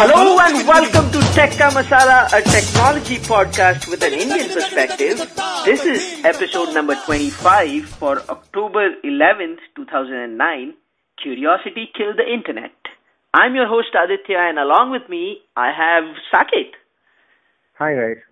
Hello and welcome to Tekka Masala, a technology podcast with an Indian perspective. This is episode number 25 for October 11th, 2009. Curiosity killed the internet. I'm your host Aditya and along with me I have Saket. Hi guys.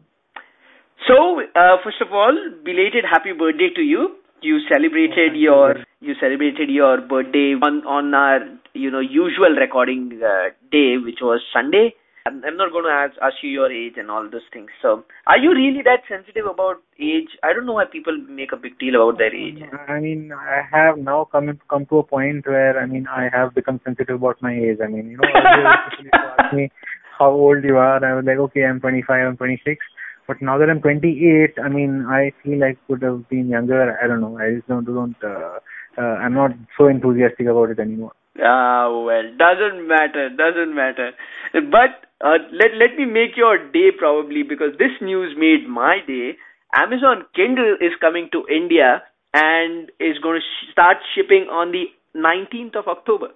So, uh, first of all, belated happy birthday to you. You celebrated your you celebrated your birthday on on our you know usual recording uh, day, which was Sunday. I'm, I'm not going to ask, ask you your age and all those things. So, are you really that sensitive about age? I don't know why people make a big deal about their age. I mean, I have now come come to a point where I mean I have become sensitive about my age. I mean, you know, earlier ask me how old you are. I was like, okay, I'm 25, I'm 26. But now that I'm 28, I mean, I feel like I could have been younger. I don't know. I just don't don't. Uh, uh, I'm not so enthusiastic about it anymore. Ah, well, doesn't matter, doesn't matter. But uh, let let me make your day probably because this news made my day. Amazon Kindle is coming to India and is going to sh- start shipping on the 19th of October.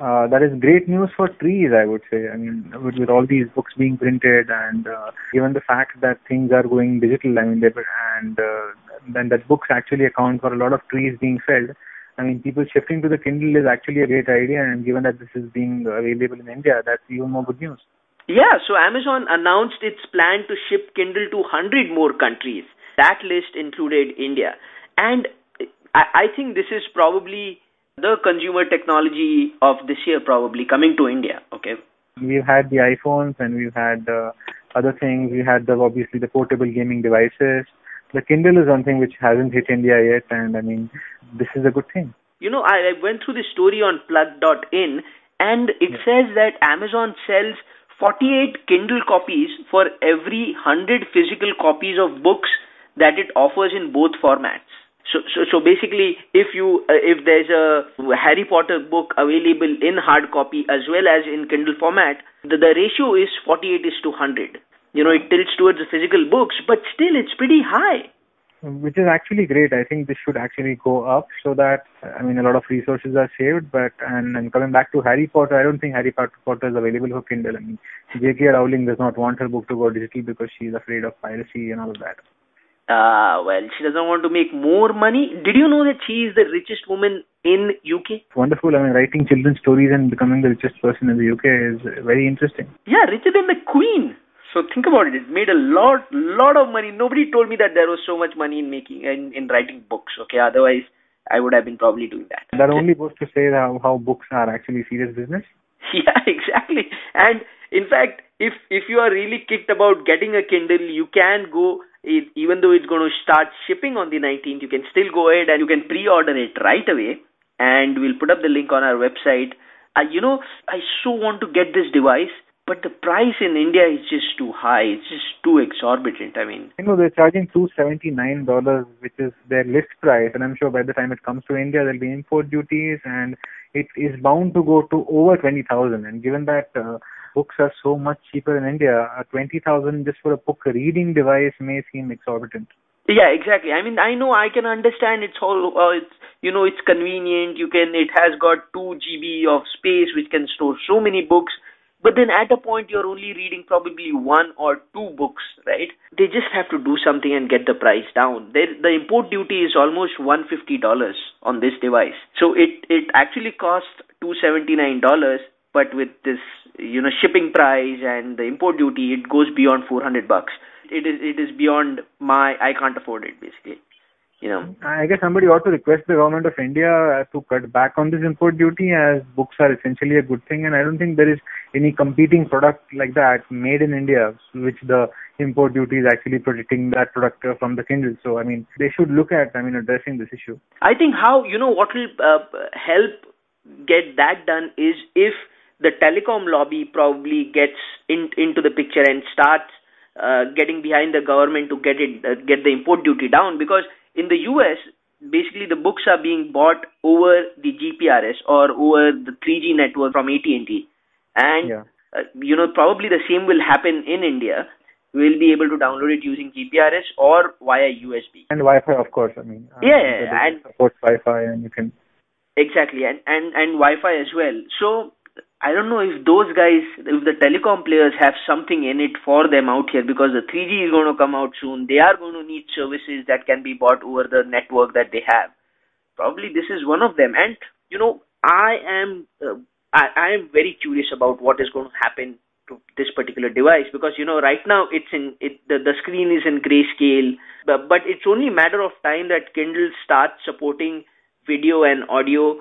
Uh, that is great news for trees, I would say. I mean, with, with all these books being printed and uh, given the fact that things are going digital, I mean, they, and uh, then that books actually account for a lot of trees being felled. I mean, people shifting to the Kindle is actually a great idea, and given that this is being available in India, that's even more good news. Yeah, so Amazon announced its plan to ship Kindle to 100 more countries. That list included India. And I, I think this is probably the consumer technology of this year probably coming to India, okay? We've had the iPhones and we've had uh, other things. We had the obviously the portable gaming devices. The Kindle is something which hasn't hit India yet, and I mean, this is a good thing. You know, I, I went through the story on plug.in and it says that Amazon sells 48 Kindle copies for every 100 physical copies of books that it offers in both formats. So, so, so basically, if you uh, if there's a Harry Potter book available in hard copy as well as in Kindle format, the, the ratio is 48 is to 100. You know, it tilts towards the physical books, but still it's pretty high. Which is actually great. I think this should actually go up so that I mean a lot of resources are saved. But and, and coming back to Harry Potter, I don't think Harry Potter is available for Kindle. I mean, J.K. Rowling does not want her book to go digital because she's afraid of piracy and all of that. Uh, well, she doesn't want to make more money. Did you know that she is the richest woman in UK? It's wonderful. I mean, writing children's stories and becoming the richest person in the UK is very interesting. Yeah, richer than the Queen. So think about it. It made a lot, lot of money. Nobody told me that there was so much money in making in, in writing books. Okay, otherwise I would have been probably doing that. That only goes to say how, how books are actually serious business. Yeah, exactly. And in fact, if if you are really kicked about getting a Kindle, you can go it, even though it's going to start shipping on the 19th, you can still go ahead and you can pre-order it right away. And we'll put up the link on our website. Uh, you know, I so want to get this device, but the price in India is just too high. It's just too exorbitant. I mean, You know, they're charging $279, which is their list price, and I'm sure by the time it comes to India, there'll be import duties, and it is bound to go to over 20,000. And given that uh, books are so much cheaper in India, uh, 20,000 just for a book reading device may seem exorbitant. Yeah, exactly. I mean, I know I can understand it's all uh, it's you know it's convenient. You can it has got two GB of space which can store so many books. But then at a point you're only reading probably one or two books, right? They just have to do something and get the price down. There, the import duty is almost one fifty dollars on this device. So it it actually costs two seventy nine dollars, but with this you know shipping price and the import duty, it goes beyond four hundred bucks. It is it is beyond my I can't afford it basically. You know. I guess somebody ought to request the government of India to cut back on this import duty as books are essentially a good thing and I don't think there is any competing product like that made in India which the import duty is actually protecting that product uh, from the Kindle. So I mean they should look at I mean addressing this issue. I think how you know what will uh, help get that done is if the telecom lobby probably gets in, into the picture and starts uh, getting behind the government to get it uh, get the import duty down because in the US basically the books are being bought over the GPRS or over the 3G network from AT&T and Yeah. uh, you know probably the same will happen in India we'll be able to download it using GPRS or via USB. And Wi-Fi, of course. I mean, uh, Yeah, and- supports Wi-Fi, and you can. Exactly, and and and Wi-Fi as well. So I don't know if those guys, if the telecom players have something in it for them out here because the 3G is going to come out soon. They are going to need services that can be bought over the network that they have. Probably this is one of them. And you know, I am uh, I, am very curious about what is going to happen to this particular device because you know right now it's in it the, the screen is in grayscale but, but it's only a matter of time that Kindle starts supporting video and audio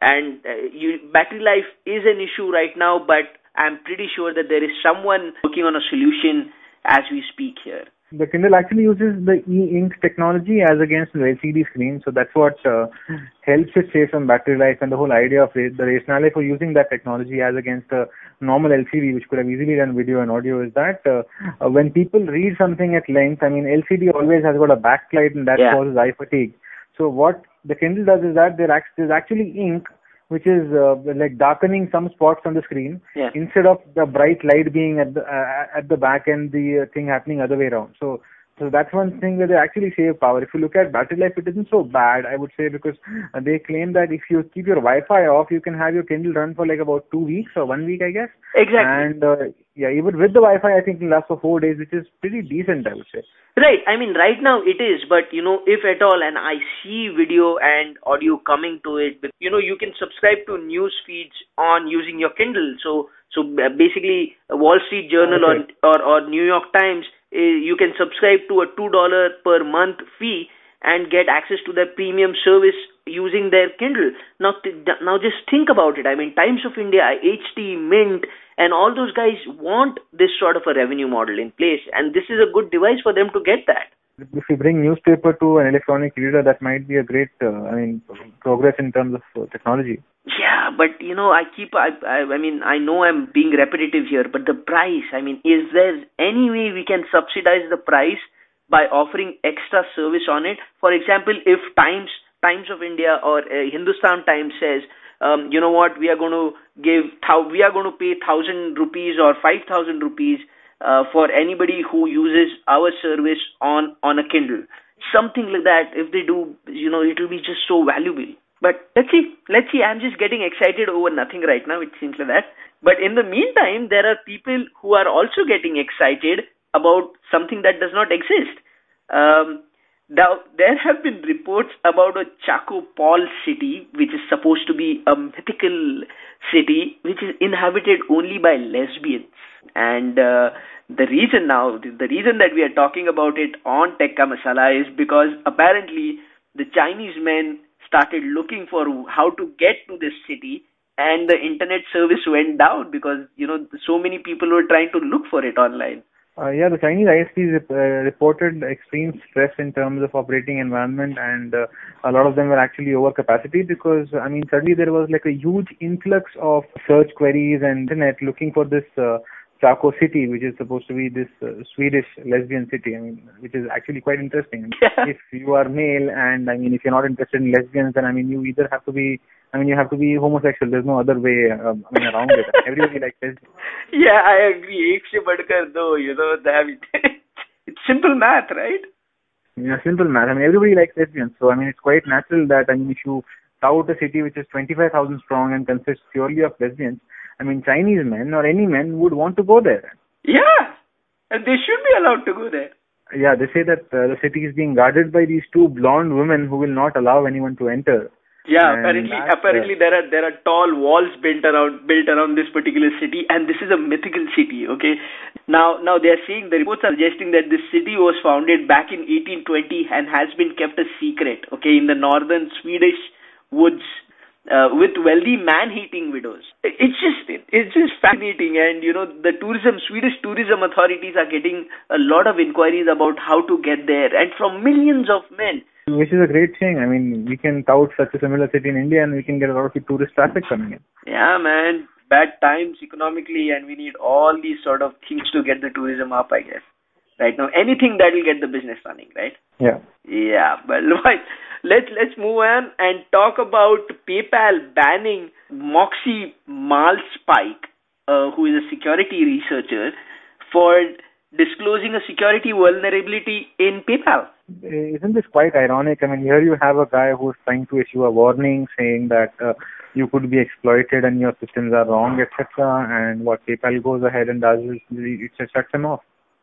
and uh, you, battery life is an issue right now but I'm pretty sure that there is someone working on a solution as we speak here. The Kindle actually uses the e-ink technology as against the LCD screen, so that's what uh, helps it save some battery life. And the whole idea of the rationale for using that technology as against a normal LCD, which could have easily done video and audio, is that uh, uh, when people read something at length, I mean, LCD always has got a backlight, and that Yeah. causes eye fatigue. So what the Kindle does is that there act- there's actually ink which is uh, like darkening some spots on the screen Yeah. instead of the bright light being at the uh, at the back and the uh, thing happening other way around. So so that's one thing where they actually save power. If you look at battery life, it isn't so bad, I would say, because they claim that if you keep your Wi-Fi off, you can have your Kindle run for like about two weeks or one week, I guess. Exactly. And uh, yeah, even with the Wi-Fi, I think it'll last for four days, which is pretty decent, I would say. Right. I mean, right now it is, but you know, if at all, and I see video and audio coming to it, you know, you can subscribe to news feeds on using your Kindle. So, so uh, basically, Wall Street Journal Okay. or, or or New York Times, Eh, you can subscribe to a two dollar per month fee and get access to their premium service using their Kindle. Now, th- now just think about it. I mean, Times of India, HT, Mint, and all those guys want this sort of a revenue model in place, and this is a good device for them to get that. If you bring newspaper to an electronic reader, that might be a great, uh, I mean, progress in terms of uh, technology. Yeah, but you know, I keep, I, I, I mean, I know I'm being repetitive here, but the price, I mean, is there any way we can subsidize the price by offering extra service on it? For example, if Times, Times of India or uh, Hindustan Times says, um, you know what, we are going to give, thou- we are going to pay thousand rupees or five thousand rupees uh, for anybody who uses our service on on a Kindle. Something like that. If they do, you know, it will be just so valuable. But let's see, let's see. I'm just getting excited over nothing right now. It seems like that. But in the meantime, there are people who are also getting excited about something that does not exist. Um, now, there have been reports about a Chaco Pol city, which is supposed to be a mythical city, which is inhabited only by lesbians. And uh, the reason now, the the reason that we are talking about it on Tekka Masala is because apparently the Chinese men started looking for how to get to this city and the internet service went down because, you know, so many people were trying to look for it online. Uh, yeah, the Chinese ISPs uh, reported extreme stress in terms of operating environment, and uh, a lot of them were actually over capacity because, I mean, suddenly there was like a huge influx of search queries and internet looking for this uh, Chaco city, which is supposed to be this uh, Swedish lesbian city. I mean, which is actually quite interesting. If you are male, and I mean, if you're not interested in lesbians, then I mean, you either have to be, I mean, you have to be homosexual. There's no other way. Um, I mean, around it. Everybody likes this. Yeah, I agree. Ek se badkar though, You know that. it's simple math, right? Yeah, simple math. I mean, everybody likes lesbians, so I mean, it's quite natural that I mean, if you tout a city which is 25,000 strong and consists purely of lesbians, I mean, Chinese men or any men would want to go there. Yeah, and they should be allowed to go there. Yeah, they say that uh, the city is being guarded by these two blonde women who will not allow anyone to enter. Yeah, And apparently, apparently there are there are tall walls built around built around this particular city, and this is a mythical city. Okay, now now they are saying the reports are suggesting that this city was founded back in 1820 and has been kept a secret. Okay, in the northern Swedish woods. Uh, with wealthy man-hating widows, it's just it's just fascinating, and you know the tourism Swedish tourism authorities are getting a lot of inquiries about how to get there, and from millions of men. Which is a great thing. I mean, we can tout such a similar city in India and we can get a lot of tourist traffic coming in. Yeah, man. Bad times economically, and we need all these sort of things to get the tourism up, I guess. Right now, anything that will get the business running, right? Yeah. Yeah, but let's let's move on and talk about PayPal banning Moxie Marlinspike, uh, who is a security researcher, for disclosing a security vulnerability in PayPal. Isn't this quite ironic? I mean, here you have a guy who's trying to issue a warning saying that uh, you could be exploited and your systems are wrong, etc. And what PayPal goes ahead and does is it shuts him off.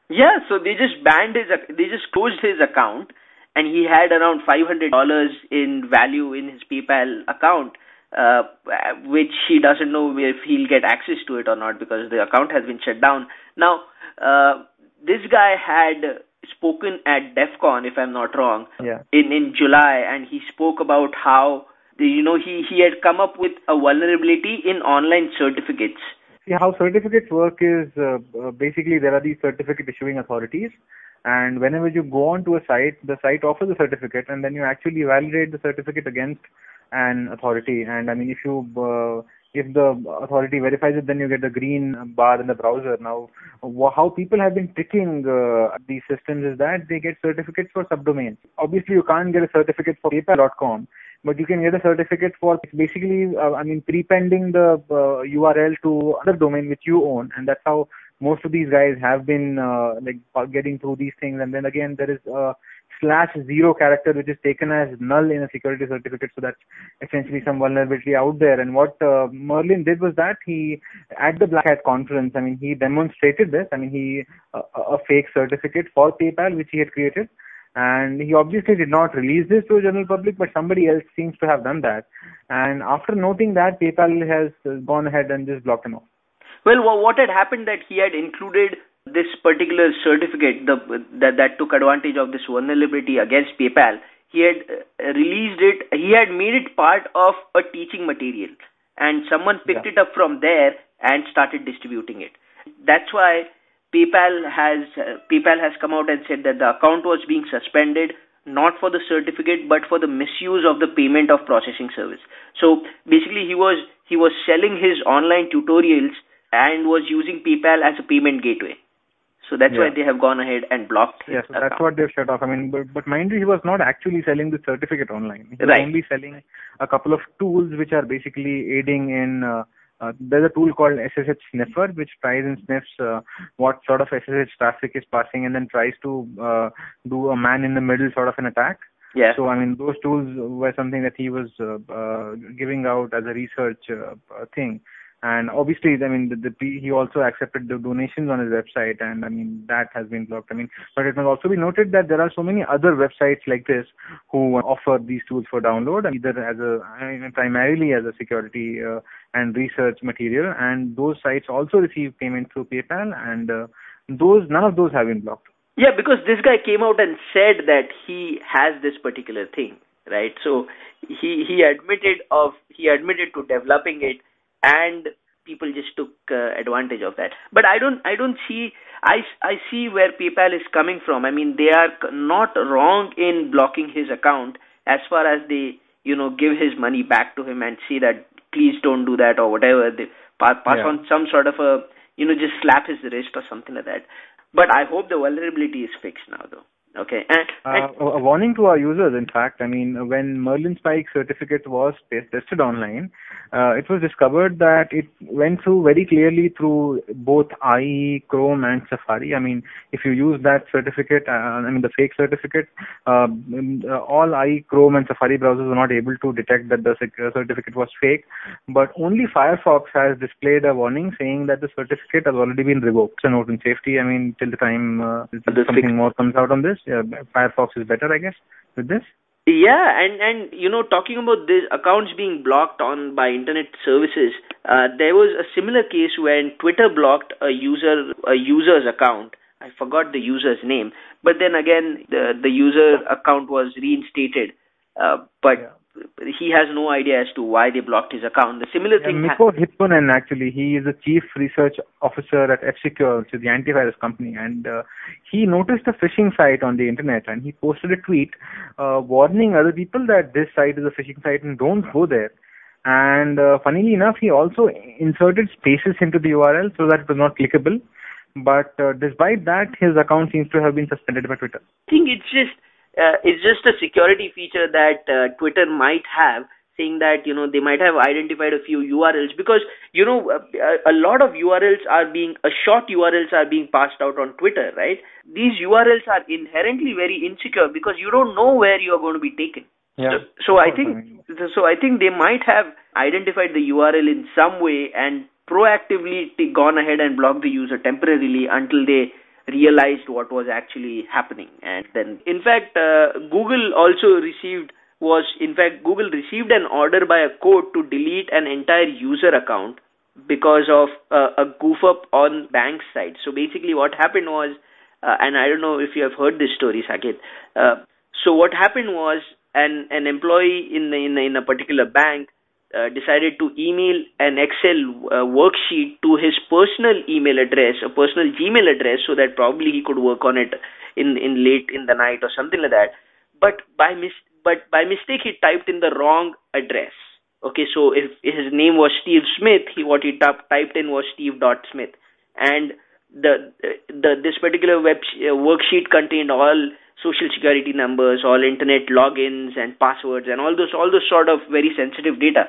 Yeah, so they just banned his, they just closed his account, and he had around five hundred dollars in value in his PayPal account, uh, which he doesn't know if he'll get access to it or not because the account has been shut down. Now, uh, this guy had spoken at DEF CON, if I'm not wrong, yeah. in in July, and he spoke about how you know he he had come up with a vulnerability in online certificates see how certificates work is uh, uh, basically there are these certificate issuing authorities and whenever you go on to a site the site offers a certificate and then you actually validate the certificate against an authority. And i mean if you uh, if the authority verifies it then you get the green bar in the browser. Now how people have been tricking uh, these systems is that they get certificates for subdomains. Obviously you can't get a certificate for paypal.com but you can get a certificate for basically, uh, I mean, prepending the uh, URL to other domain which you own, and that's how most of these guys have been uh, like getting through these things. And then again, there is a slash zero character which is taken as null in a security certificate, so that's essentially some vulnerability out there. And what uh, Marlin did was that he, at the Black Hat conference, I mean, he demonstrated this. I mean, he uh, a fake certificate for PayPal which he had created and he obviously did not release this to the general public, but somebody else seems to have done that. And after noting that, PayPal has gone ahead and just blocked him off. Well, what had happened that he had included this particular certificate the, that that took advantage of this vulnerability against PayPal. He had uh, released it. He had made it part of a teaching material, and someone picked yeah. it up from there and started distributing it. That's why PayPal has uh, PayPal has come out and said that the account was being suspended not for the certificate but for the misuse of the payment of processing service. So basically, he was he was selling his online tutorials and was using PayPal as a payment gateway. So that's yeah. why they have gone ahead and blocked. Yes, yeah, so that's what they've shut off. I mean, but, but mind you, he was not actually selling the certificate online. He was only selling a couple of tools which are basically aiding in uh, there's a tool called SSH Sniffer which tries and sniffs uh, what sort of SSH traffic is passing and then tries to uh, do a man in the middle sort of an attack. Yeah. So I mean, those tools were something that he was uh, uh, giving out as a research uh, thing. And obviously, I mean, the, the, he also accepted the donations on his website, and I mean that has been blocked. I mean, but it must also be noted that there are so many other websites like this who offer these tools for download, either as a I mean, primarily as a security uh, and research material, and those sites also receive payment through PayPal, and uh, those none of those have been blocked. Yeah, because this guy came out and said that he has this particular thing, right? So he he admitted of he admitted to developing it and people just took uh, advantage of that. But i don't i don't see i i see where paypal is coming from. I mean they are not wrong in blocking his account as far as they you know give his money back to him and say that please don't do that or whatever. They pass, pass yeah. on some sort of a you know just slap his wrist or something like that. But i hope the vulnerability is fixed now though. Okay. And, and uh, a warning to our users, in fact, I mean, when Marlinspike certificate was tested online, it was discovered that it went through very clearly through both IE, Chrome, and Safari. I mean, if you use that certificate, uh, I mean, the fake certificate, uh, all IE, Chrome, and Safari browsers were not able to detect that the uh, certificate was fake. But only Firefox has displayed a warning saying that the certificate has already been revoked. So, note in safety, I mean, till the time uh, something more comes out on this uh, Firefox is better, I guess, with this. Yeah, and and you know, talking about these accounts being blocked on by internet services, uh, there was a similar case when Twitter blocked a user a user's account. I forgot the user's name, but then again, the the user account was reinstated. Uh, but yeah he has no idea as to why they blocked his account. The similar yeah, thing. Mikko ha- Hyppönen, actually, he is the chief research officer at F-Secure, which is the antivirus company, and uh, he noticed a phishing site on the internet, and he posted a tweet uh, warning other people that this site is a phishing site and don't go there. And uh, funnily enough, he also inserted spaces into the URL so that it was not clickable. But uh, despite that, his account seems to have been suspended by Twitter. I think it's just uh, it's just a security feature that uh, Twitter might have saying that you know they might have identified a few URLs because you know a, a lot of URLs are being a short URLs are being passed out on Twitter, right? These URLs are inherently very insecure because you don't know where you are going to be taken. Yeah. So, so I think so I think they might have identified the URL in some way and proactively t- gone ahead and blocked the user temporarily until they realized what was actually happening. And then, in fact, uh, Google also received was in fact Google received an order by a court to delete an entire user account because of uh, a goof up on bank's side. So basically, what happened was, uh, and I don't know if you have heard this story, Saket. Uh, so what happened was, an an employee in the, in the, in a particular bank uh, decided to email an Excel uh, worksheet to his personal email address, a personal Gmail address, so that probably he could work on it in in late in the night or something like that. But by mis but by mistake he typed in the wrong address. Okay, so if his name was Steve Smith, he what he typed in was Steve dot Smith, and the the this particular web uh, worksheet contained all social security numbers, all internet logins and passwords, and all those all those sort of very sensitive data.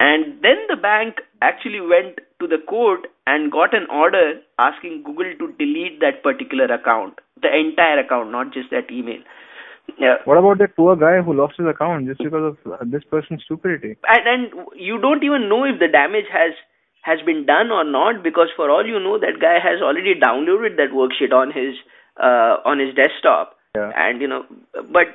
And then the bank actually went to the court and got an order asking Google to delete that particular account, the entire account, not just that email. Yeah. What about that poor guy who lost his account just because of uh, this person's stupidity? And, and you don't even know if the damage has has been done or not because for all you know that guy has already downloaded that worksheet on his uh, on his desktop. Yeah. And you know, but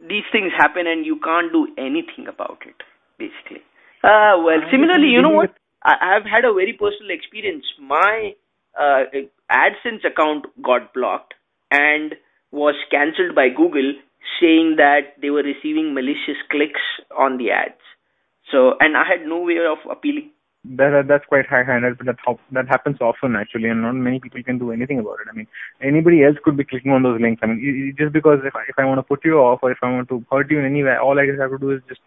these things happen and you can't do anything about it, basically. Uh, well, similarly, you know what? I have had a very personal experience. My uh, AdSense account got blocked and was cancelled by Google, saying that they were receiving malicious clicks on the ads. So, and I had no way of appealing that that's quite high-handed, but that that happens often actually, and not many people can do anything about it. I mean, anybody else could be clicking on those links. I mean, just because if I, if I want to put you off or if I want to hurt you in any way, all I just have to do is just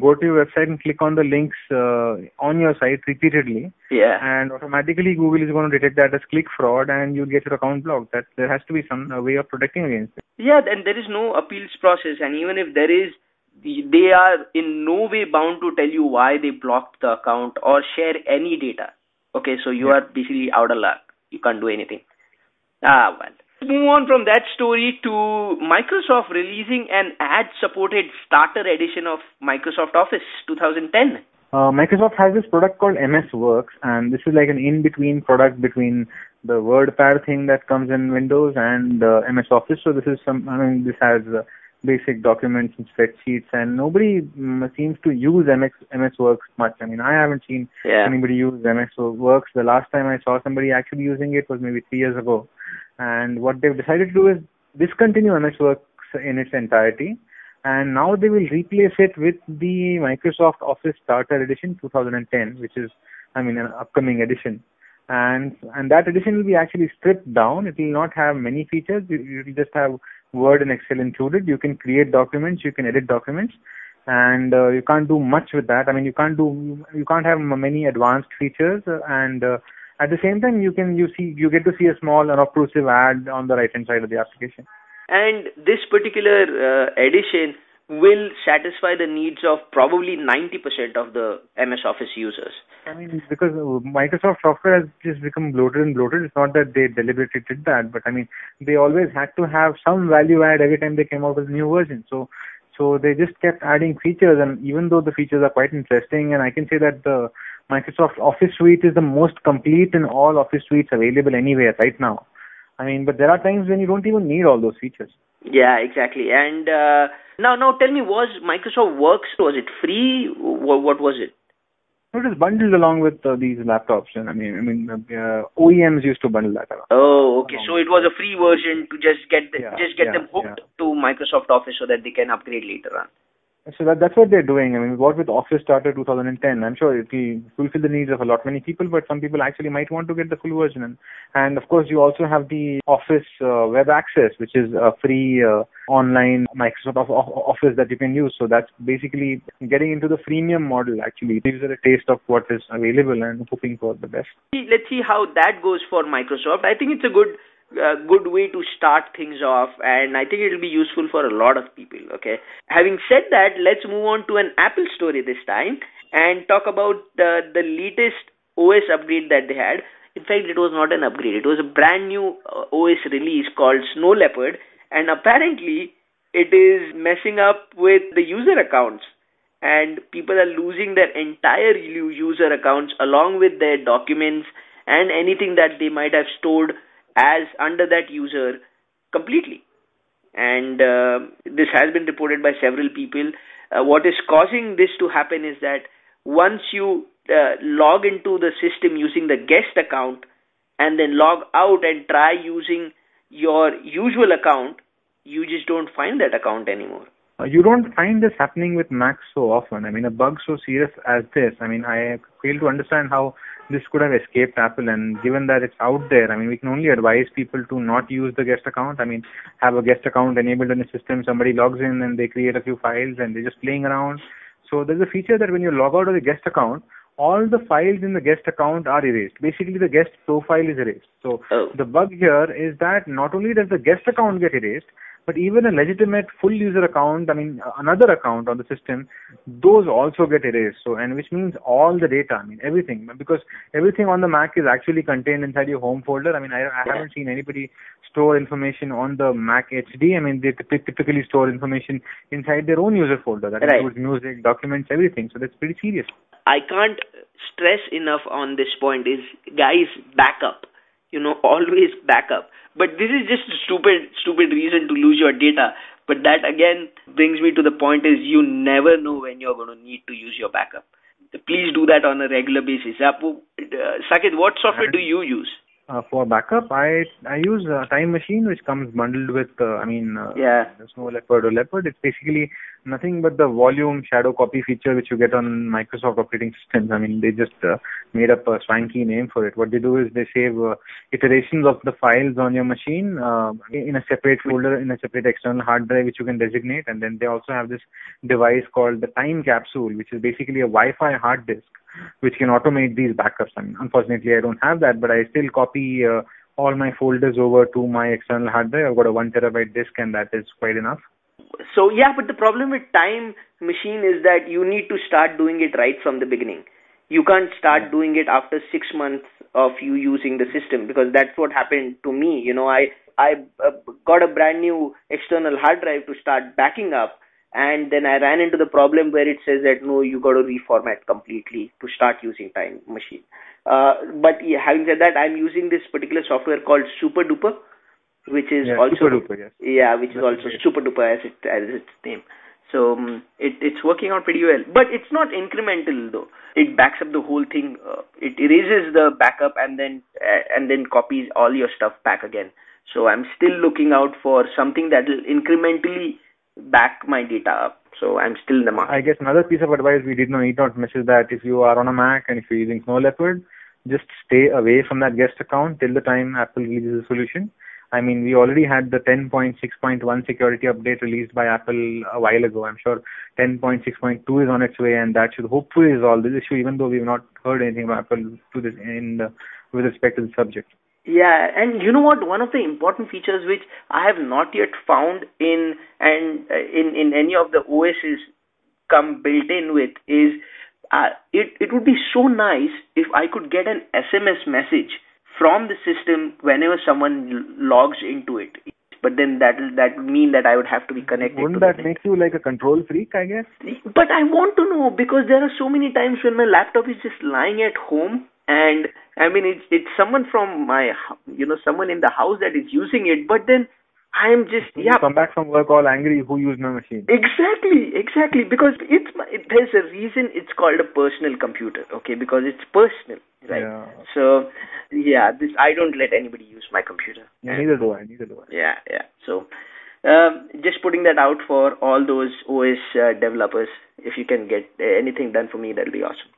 go to your website and click on the links uh, on your site repeatedly. Yeah. And automatically Google is going to detect that as click fraud, and you'll get your account blocked. That there has to be some way of protecting against it. Yeah, and there is no appeals process, and even if there is they are in no way bound to tell you why they blocked the account or share any data. Okay, so you yeah. are basically out of luck. You can't do anything. Ah, well. Let's move on from that story to Microsoft releasing an ad-supported starter edition of Microsoft Office 2010. Uh, Microsoft has this product called MS Works, and this is like an in-between product between the WordPad thing that comes in Windows and uh, MS Office. So this is some, I mean, this has uh, basic documents and spreadsheets, and nobody um, seems to use MS MS Works much. I mean, I haven't seen yeah. anybody use MS Works. The last time I saw somebody actually using it was maybe three years ago. And what they've decided to do is discontinue MS Works in its entirety, and now they will replace it with the Microsoft Office Starter Edition 2010, which is, I mean, an upcoming edition and and that edition will be actually stripped down. It will not have many features. You will just have Word and Excel included. You can create documents, you can edit documents, and uh, you can't do much with that. I mean, you can't do you can't have many advanced features, and uh, at the same time, you can you see you get to see a small unobtrusive ad on the right hand side of the application. And this particular uh, edition will satisfy the needs of probably 90% of the MS Office users. I mean, because Microsoft software has just become bloated and bloated. It's not that they deliberately did that, but I mean, they always had to have some value add every time they came out with a new version. So, so they just kept adding features, and even though the features are quite interesting, and I can say that the Microsoft Office suite is the most complete in all Office suites available anywhere right now. I mean, but there are times when you don't even need all those features. Yeah, exactly. And uh, now, now tell me, was Microsoft Works was it free? What, what was it? It is bundled along with uh, these laptops, and I mean, I mean, uh, OEMs used to bundle that. Along. Oh, okay. So it was a free version to just get the, yeah, just get yeah, them hooked yeah. to Microsoft Office so that they can upgrade later on. So that, that's what they're doing. I mean, what with Office Starter 2010, I'm sure it will fulfill the needs of a lot many people, but some people actually might want to get the full version. And, and of course, you also have the Office uh, Web Access, which is a free uh, online Microsoft Office that you can use. So that's basically getting into the freemium model. Actually, it gives a taste of what is available and hoping for the best. Let's see how that goes for Microsoft. I think it's a good a good way to start things off, and I think it will be useful for a lot of people. Okay. Having said that, let's move on to an Apple story this time and talk about the the latest OS upgrade that they had. In fact, it was not an upgrade; it was a brand new uh, OS release called Snow Leopard, and apparently it is messing up with the user accounts and people are losing their entire user accounts along with their documents and anything that they might have stored as under that user completely. And uh, this has been reported by several people. Uh, what is causing this to happen is that once you uh, log into the system using the guest account and then log out and try using your usual account, you just don't find that account anymore. Uh, you don't find this happening with Macs so often. I mean, a bug so serious as this, I mean, I fail to understand how this could have escaped Apple. And given that it's out there, I mean, we can only advise people to not use the guest account. I mean, have a guest account enabled in the system. Somebody logs in and they create a few files and they're just playing around. So there's a feature that when you log out of the guest account, all the files in the guest account are erased. Basically, the guest profile is erased. So oh. the bug here is that not only does the guest account get erased, but even a legitimate full user account, I mean, another account on the system, those also get erased. So, and which means all the data, I mean, everything, because everything on the Mac is actually contained inside your home folder. I mean, I, I haven't seen anybody store information on the Mac HD. I mean, they typically store information inside their own user folder. That right. includes music, documents, everything. So that's pretty serious. I can't stress enough on this point is, guys, backup. You know, always backup but this is just a stupid, stupid reason to lose your data. But that again brings me to the point is you never know when you're going to need to use your backup. Please do that on a regular basis. Uh, Saket, what software do you use? Uh, for backup, I I use Time Machine, which comes bundled with, uh, I mean, uh, yeah, Snow Leopard or Leopard. It's basically nothing but the volume shadow copy feature which you get on Microsoft operating systems. I mean, they just uh, made up a swanky name for it. What they do is they save uh, iterations of the files on your machine uh, in a separate folder, in a separate external hard drive which you can designate. And then they also have this device called the Time Capsule, which is basically a Wi-Fi hard disk which can automate these backups. I mean, unfortunately, I don't have that, but I still copy uh, all my folders over to my external hard drive. I've got a one terabyte disk, and that is quite enough. So yeah, but the problem with Time Machine is that you need to start doing it right from the beginning. You can't start doing it after six months of you using the system because that's what happened to me. You know, I I uh, got a brand new external hard drive to start backing up and then I ran into the problem where it says that no, you got to reformat completely to start using Time Machine. Uh, but yeah, having said that, I'm using this particular software called Super Duper, which is yeah, also Super Duper, yes. yeah, which That's is also great. Super Duper as it as its name. So um, it it's working out pretty well, but it's not incremental though. It backs up the whole thing. Uh, it erases the backup and then uh, and then copies all your stuff back again. So I'm still looking out for something that will incrementally back my data up. So I'm still in the market. I guess another piece of advice we did not need not miss is that if you are on a Mac and if you're using Snow Leopard, just stay away from that guest account till the time Apple releases a solution. I mean, we already had the 10.6.1 security update released by Apple a while ago. I'm sure 10.6.2 is on its way, and that should hopefully resolve this issue, even though we've not heard anything from Apple to this in the, with respect to the subject. Yeah, and you know what? One of the important features which I have not yet found in and uh, in in any of the OSs come built in with is uh, it it would be so nice if I could get an SMS message from the system whenever someone logs into it. But then that that would mean that I would have to be connected. Wouldn't to that make you like a control freak, I guess? but I want to know because there are so many times when my laptop is just lying at home and I mean it's it's someone from my you know someone in the house that is using it but then I am just You yeah come back from work all angry who used my machine. exactly exactly because it's there's a reason it's called a personal computer okay because it's personal right Yeah. so yeah this I don't let anybody use my computer Yeah, neither do I, neither do I. yeah, yeah. So, um, just putting that out for all those OS uh, developers. If you can get anything done for me, that'll be awesome.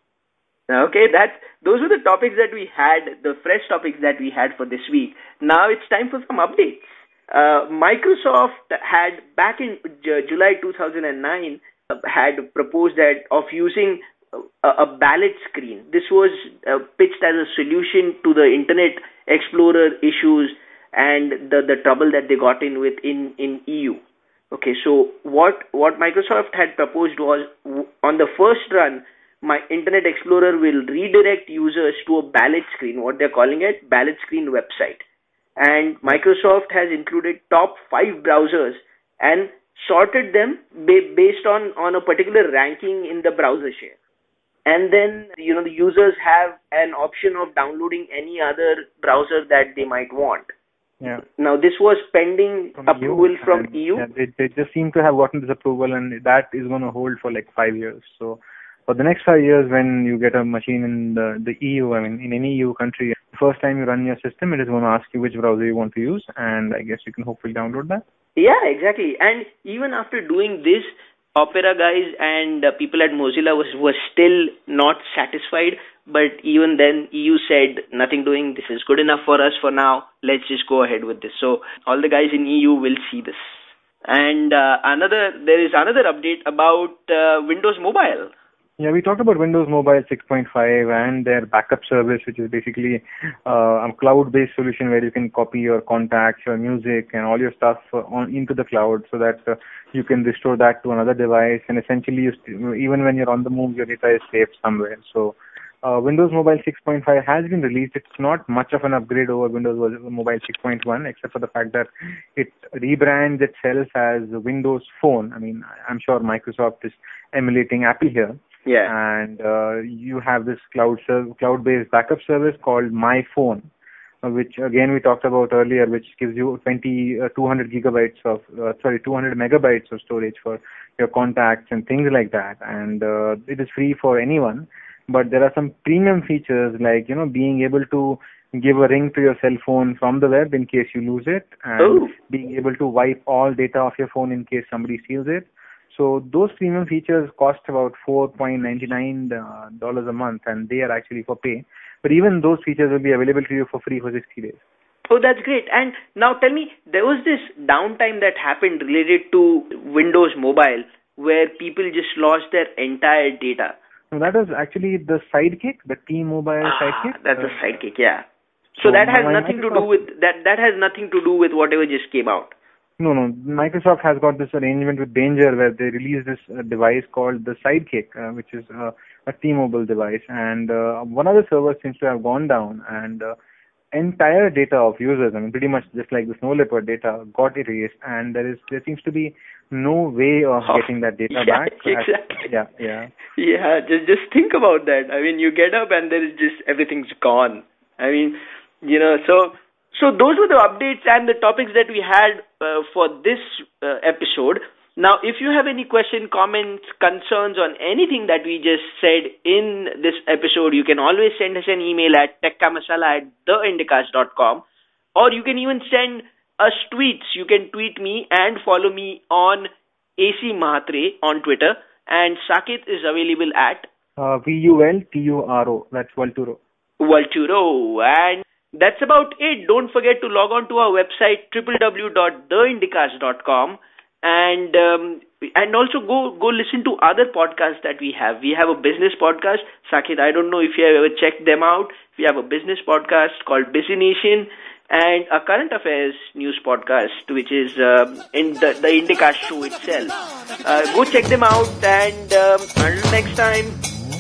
Okay, that those were the topics that we had, the fresh topics that we had for this week. Now it's time for some updates. Uh, Microsoft had back in J- July 2009 uh, had proposed that of using a, a ballot screen. This was uh, pitched as a solution to the Internet Explorer issues and the the trouble that they got in with in in EU. Okay, so what what Microsoft had proposed was on the first run, my Internet Explorer will redirect users to a ballot screen, what they're calling it, ballot screen website. And Microsoft has included top five browsers and sorted them ba- based on, on a particular ranking in the browser share. And then, you know, the users have an option of downloading any other browser that they might want. Yeah. Now, this was pending From approval EU, from and, EU. Yeah, they, they just seem to have gotten this approval, and that is going to hold for like five years. So, for the next five years, when you get a machine in the, the EU, I mean, in any EU country, first time you run your system, it is going to ask you which browser you want to use, and I guess you can hopefully download that. Yeah, exactly. And even after doing this, Opera guys and uh, people at Mozilla was was still not satisfied. But even then, EU said nothing doing. This is good enough for us for now. Let's just go ahead with this. So all the guys in EU will see this. And uh, another, there is another update about uh, Windows Mobile. Yeah, we talked about Windows Mobile 6.5 and their backup service, which is basically uh, a cloud-based solution where you can copy your contacts, your music, and all your stuff on into the cloud, so that uh, you can restore that to another device. And essentially, you st- even when you're on the move, your data is saved somewhere. So, uh, Windows Mobile 6.5 has been released. It's not much of an upgrade over Windows Mobile 6.1, except for the fact that it rebrands itself as Windows Phone. I mean, I'm sure Microsoft is emulating Apple here Yeah. and uh, you have this cloud serv- cloud-based backup service called My Phone, which again we talked about earlier, which gives you 20, uh, 200 gigabytes of uh, sorry 200 megabytes of storage for your contacts and things like that, and uh, it is free for anyone. But there are some premium features like you know being able to give a ring to your cell phone from the web in case you lose it, and Oh. being able to wipe all data off your phone in case somebody steals it. So those premium features cost about $4.99 uh, a month, and they are actually for pay. But even those features will be available to you for free for 60 days. Oh, that's great. And now tell me, there was this downtime that happened related to Windows Mobile where people just lost their entire data. So that is actually the Sidekick, the T-Mobile Ah, Sidekick. that's Uh, a sidekick, yeah. So so that has nothing to do with that. That has nothing to do with whatever just came out. No, no. Microsoft has got this arrangement with Danger where they release this uh, device called the Sidekick, uh, which is uh, a T-Mobile device, and uh, one of the servers seems to have gone down, and uh, entire data of users, I mean, pretty much just like the Snow Leopard data, got erased, and there is there seems to be no way of Oh, getting that data yeah, back. Exactly. Yeah, yeah. Yeah, just just think about that. I mean, you get up and there is just everything's gone. I mean, you know, so so those were the updates and the topics that we had uh, for this uh, episode. Now, if you have any question, comments, concerns on anything that we just said in this episode, you can always send us an email at techkamasala at theindicast.com or you can even send us tweets. You can tweet me and follow me on AC Mahatre on Twitter and Saket is available at Uh, V-U-L-T-U-R-O. That's Vulturo. Vulturo. And that's about it. Don't forget to log on to our website www.theindicast.com and um, and also go go listen to other podcasts that we have. We have a business podcast. Saket, I don't know if you have ever checked them out. We have a business podcast called Busy Nation and a current affairs news podcast, which is um, in the the Indicast show itself. Uh, go check them out and um, until next time,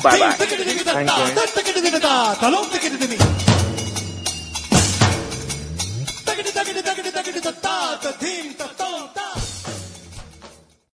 bye bye. Thanks, guys. Talong tikididimi. Takidi takidi takidi takidi ta